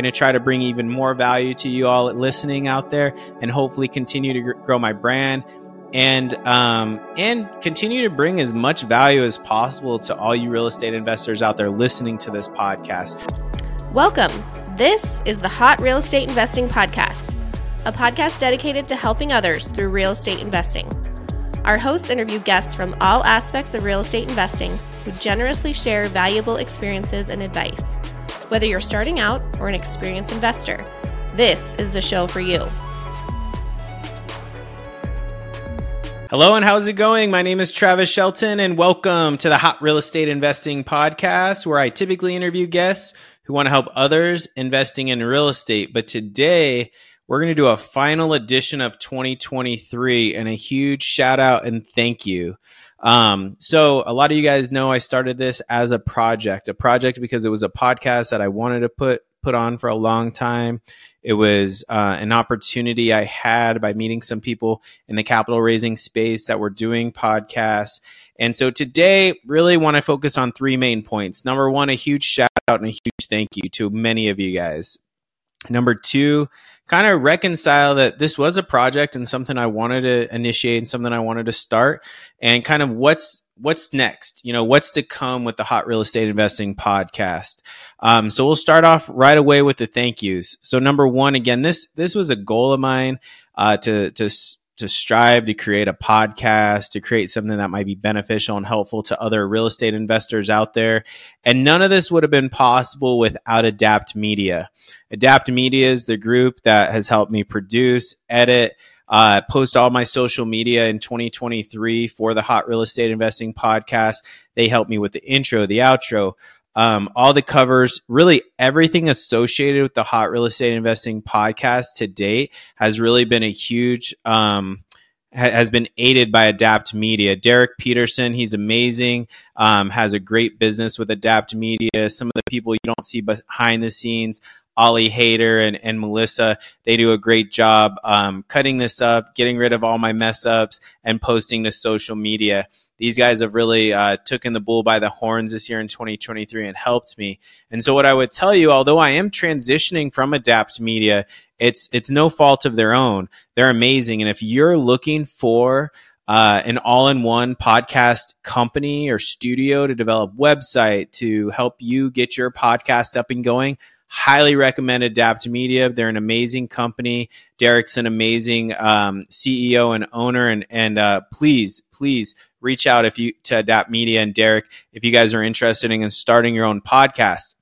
going to try to bring even more value to you all listening out there and hopefully continue to grow my brand and um, and continue to bring as much value as possible to all you real estate investors out there listening to this podcast. Welcome. This is the Hot Real Estate Investing Podcast, a podcast dedicated to helping others through real estate investing. Our hosts interview guests from all aspects of real estate investing who generously share valuable experiences and advice. Whether you're starting out or an experienced investor, this is the show for you. Hello and how's it going? My name is Travis Shelton and welcome to the Hot Real Estate Investing Podcast, where I typically interview guests who want to help others investing in real estate. But today we're going to do a final edition of 2023 and a huge shout out and thank you. Um, so a lot of you guys know I started this as a project, a project because it was a podcast that I wanted to put put on for a long time. It was uh, an opportunity I had by meeting some people in the capital raising space that were doing podcasts. And so today, really want to focus on three main points. Number one, a huge shout out and a huge thank you to many of you guys. Number two, kind of reconcile that this was a project and something I wanted to initiate and something I wanted to start, and kind of what's what's next? You know, what's to come with the Hot Real Estate Investing podcast? Um, so we'll start off right away with the thank yous. So number one, again, this this was a goal of mine uh, to to to strive to create a podcast, to create something that might be beneficial and helpful to other real estate investors out there. And none of this would have been possible without Adapt Media. Adapt Media is the group that has helped me produce, edit, uh, post all my social media in 2023 for the Hot Real Estate Investing podcast. They helped me with the intro, the outro, um, all the covers, really everything associated with the Hot Real Estate Investing podcast to date has really been a huge. Um, has been aided by Adapt Media. Derek Peterson, he's amazing. Um, has a great business with Adapt Media. Some of the people you don't see behind the scenes Ollie Hayter and, and Melissa. They do a great job um, cutting this up, getting rid of all my mess ups, and posting to social media. These guys have really uh, taken the bull by the horns this year in 2023 and helped me. And so, what I would tell you, although I am transitioning from Adapt Media, it's it's no fault of their own. They're amazing, and if you're looking for uh, an all-in-one podcast company or studio to develop website to help you get your podcast up and going highly recommend Adapt Media. They're an amazing company. Derek's an amazing um, CEO and owner, and and uh, please, please reach out if you to Adapt Media and Derek if you guys are interested in starting your own podcast.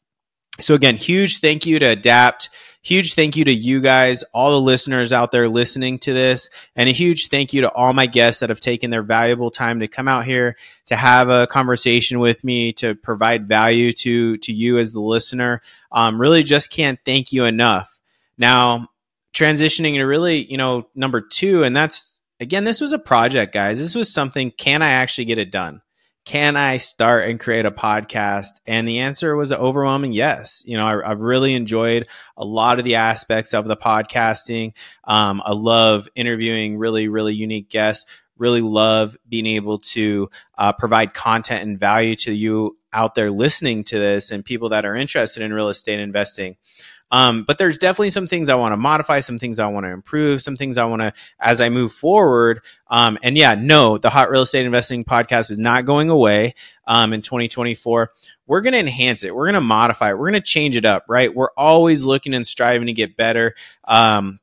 So again, huge thank you to Adapt. Huge thank you to you guys, all the listeners out there listening to this, and a huge thank you to all my guests that have taken their valuable time to come out here to have a conversation with me, to provide value to to you as the listener. Um, really, just can't thank you enough. Now, transitioning to really, you know, number two, and that's again, this was a project, guys. This was something. Can I actually get it done? Can I start and create a podcast? And the answer was an overwhelming yes. You know, I, have really enjoyed a lot of the aspects of the podcasting. Um, I love interviewing really, really unique guests. Really love being able to uh, provide content and value to you out there listening to this and people that are interested in real estate investing. Um, but there's definitely some things I want to modify, some things I want to improve, some things I want to, as I move forward. Um, and yeah, no, the Hot Real Estate Investing podcast is not going away um, in 2024. We're going to enhance it. We're going to modify it. We're going to change it up, right? We're always looking and striving to get better. Um,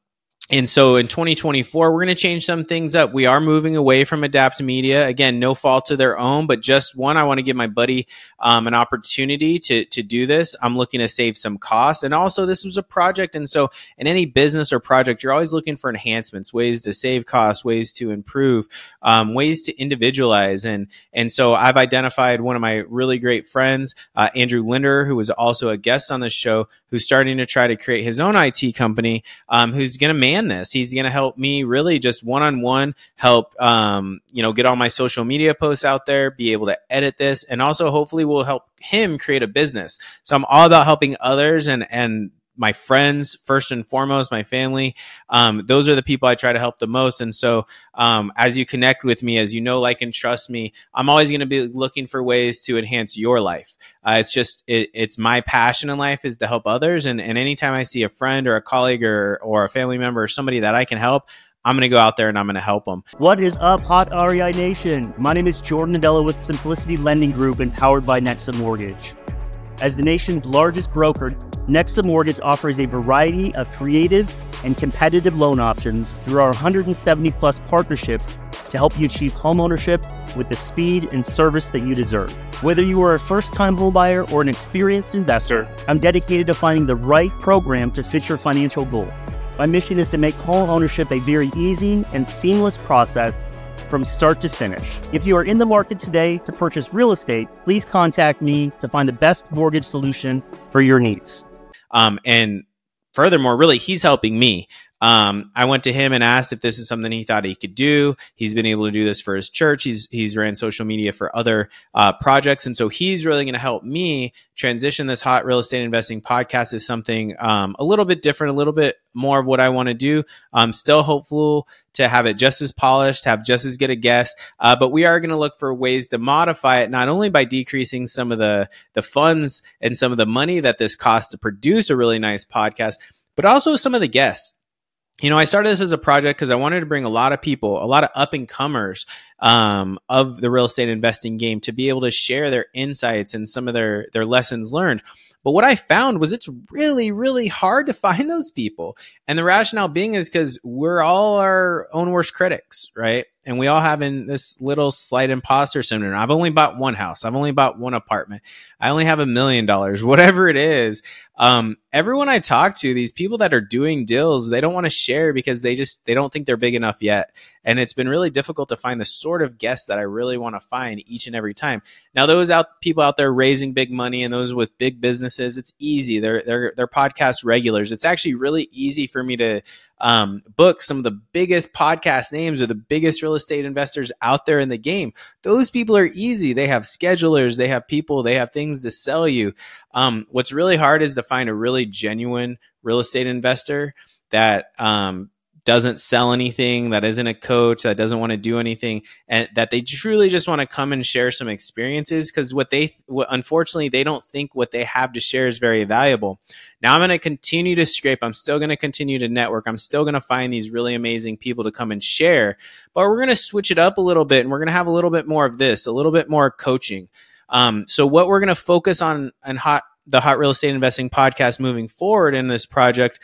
and so in 2024, we're going to change some things up. We are moving away from Adapt Media. Again, no fault to their own, but just one, I want to give my buddy um, an opportunity to, to do this. I'm looking to save some costs. And also, this was a project. And so, in any business or project, you're always looking for enhancements, ways to save costs, ways to improve, um, ways to individualize. And, and so, I've identified one of my really great friends, uh, Andrew Linder, who was also a guest on the show, who's starting to try to create his own IT company, um, who's going to manage this. He's going to help me really just one on one help, um, you know, get all my social media posts out there, be able to edit this, and also hopefully will help him create a business. So I'm all about helping others and and my friends first and foremost, my family. Um, those are the people I try to help the most. And so, um, as you connect with me, as you know, like and trust me, I'm always going to be looking for ways to enhance your life. Uh, it's just it, it's my passion in life is to help others. And, and anytime I see a friend or a colleague or or a family member or somebody that I can help, I'm going to go out there and I'm going to help them. What is up, Hot REI Nation? My name is Jordan Nadella with Simplicity Lending Group and powered by Nexa Mortgage. As the nation's largest broker, Nexa Mortgage offers a variety of creative and competitive loan options through our 170 plus partnerships to help you achieve homeownership with the speed and service that you deserve. Whether you are a first time homebuyer or an experienced investor, I'm dedicated to finding the right program to fit your financial goal. My mission is to make home ownership a very easy and seamless process from start to finish. If you are in the market today to purchase real estate, please contact me to find the best mortgage solution for your needs. Um, and furthermore, really, he's helping me. Um, I went to him and asked if this is something he thought he could do. He's been able to do this for his church. He's he's ran social media for other uh, projects, and so he's really going to help me transition this hot real estate investing podcast is something um, a little bit different, a little bit more of what I want to do. I'm still hopeful to have it just as polished, have just as good a guest, uh, but we are going to look for ways to modify it, not only by decreasing some of the the funds and some of the money that this costs to produce a really nice podcast, but also some of the guests you know, I started this as a project because I wanted to bring a lot of people, a lot of up and comers um, of the real estate investing game to be able to share their insights and some of their their lessons learned. But what I found was it's really, really hard to find those people. And the rationale being is because we're all our own worst critics, right? And we all have in this little slight imposter syndrome. I've only bought one house. I've only bought one apartment. I only have a million dollars, whatever it is. Um, everyone I talk to, these people that are doing deals, they don't want to share because they just, they don't think they're big enough yet. And it's been really difficult to find the sort of guests that I really want to find each and every time. Now, those out people out there raising big money and those with big businesses, it's easy. They're they're they're podcast regulars. It's actually really easy for me to um, book some of the biggest podcast names or the biggest real estate investors out there in the game. Those people are easy. They have schedulers, they have people, they have things to sell you. Um, what's really hard is to find a really genuine real estate investor that um, doesn't sell anything, that isn't a coach, that doesn't want to do anything, and that they truly just want to come and share some experiences because what they, what, unfortunately, they don't think what they have to share is very valuable. Now I'm going to continue to scrape. I'm still going to continue to network. I'm still going to find these really amazing people to come and share, but we're going to switch it up a little bit and we're going to have a little bit more of this, a little bit more coaching. Um, so what we're going to focus on and hot the hot real estate investing podcast moving forward in this project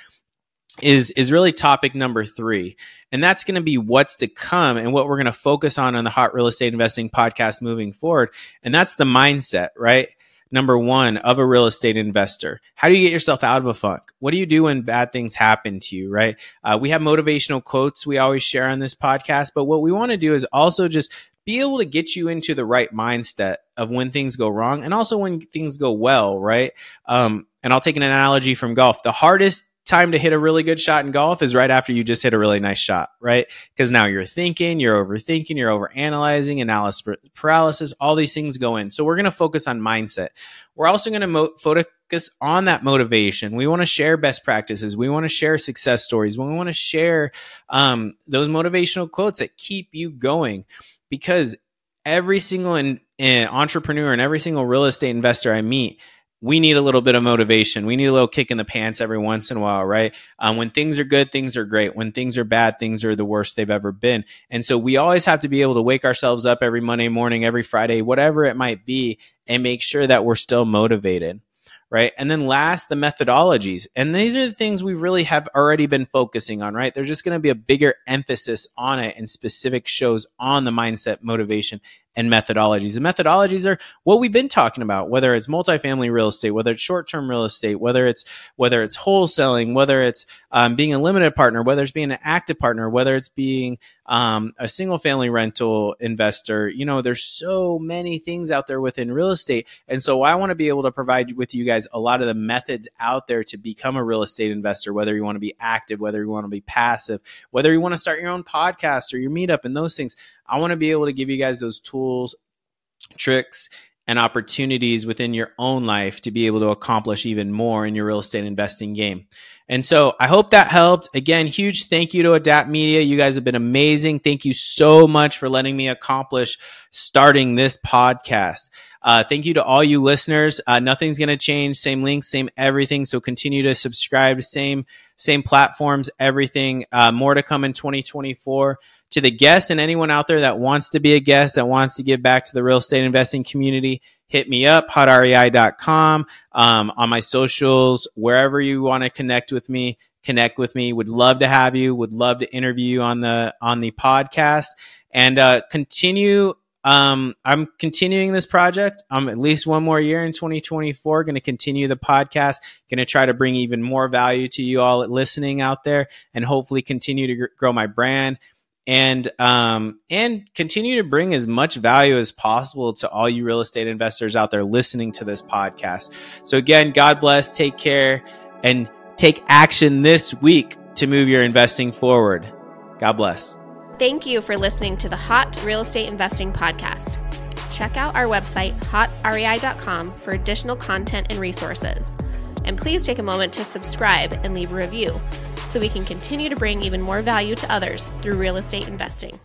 is is really topic number three. And that's going to be what's to come and what we're going to focus on on the hot real estate investing podcast moving forward. And that's the mindset right? Number one of a real estate investor. How do you get yourself out of a funk? What do you do when bad things happen to you right? Uh, we have motivational quotes we always share on this podcast but what we want to do is also just be able to get you into the right mindset of when things go wrong and also when things go well right? Um, and i'll take an analogy from golf. The hardest time to hit a really good shot in golf is right after you just hit a really nice shot, right? Because now you're thinking, you're overthinking, you're overanalyzing, analysis paralysis, all these things go in. So we're going to focus on mindset. We're also going to mo- focus on that motivation. We want to share best practices. We want to share success stories. We want to share um, those motivational quotes that keep you going because every single in, in entrepreneur and every single real estate investor I meet we need a little bit of motivation. We need a little kick in the pants every once in a while, right? Um, when things are good, things are great. When things are bad, things are the worst they've ever been. And so we always have to be able to wake ourselves up every Monday morning, every Friday, whatever it might be, and make sure that we're still motivated right? And then last, the methodologies. And these are the things we really have already been focusing on, right? There's just going to be a bigger emphasis on it in specific shows on the mindset, motivation, and methodologies. The methodologies are what we've been talking about, whether it's multifamily real estate, whether it's short-term real estate, whether it's whether it's wholesaling, whether it's um, being a limited partner, whether it's being an active partner, whether it's being um, a single-family rental investor. You know, there's so many things out there within real estate, and so I want to be able to provide with you guys a lot of the methods out there to become a real estate investor. Whether you want to be active, whether you want to be passive, whether you want to start your own podcast or your meetup, and those things. I want to be able to give you guys those tools, tricks, and opportunities within your own life to be able to accomplish even more in your real estate investing game. And so I hope that helped. Again, huge thank you to Adapt Media. You guys have been amazing. Thank you so much for letting me accomplish starting this podcast. Uh, thank you to all you listeners. Uh, nothing's going to change. Same links, same everything. So continue to subscribe. Same same platforms, everything. Uh, more to come in 2024. To the guests and anyone out there that wants to be a guest, that wants to give back to the real estate investing community, hit me up, hotrei.com, um, on my socials, wherever you want to connect with me connect with me would love to have you would love to interview you on the on the podcast and uh, continue um, I'm continuing this project. I'm at least one more year in 2024. Going to continue the podcast. Going to try to bring even more value to you all listening out there, and hopefully continue to grow my brand and um, and continue to bring as much value as possible to all you real estate investors out there listening to this podcast. So again, God bless. Take care and take action this week to move your investing forward. God bless. Thank you for listening to the Hot Real Estate Investing Podcast. Check out our website, hotrei.com, for additional content and resources. And please take a moment to subscribe and leave a review so we can continue to bring even more value to others through real estate investing.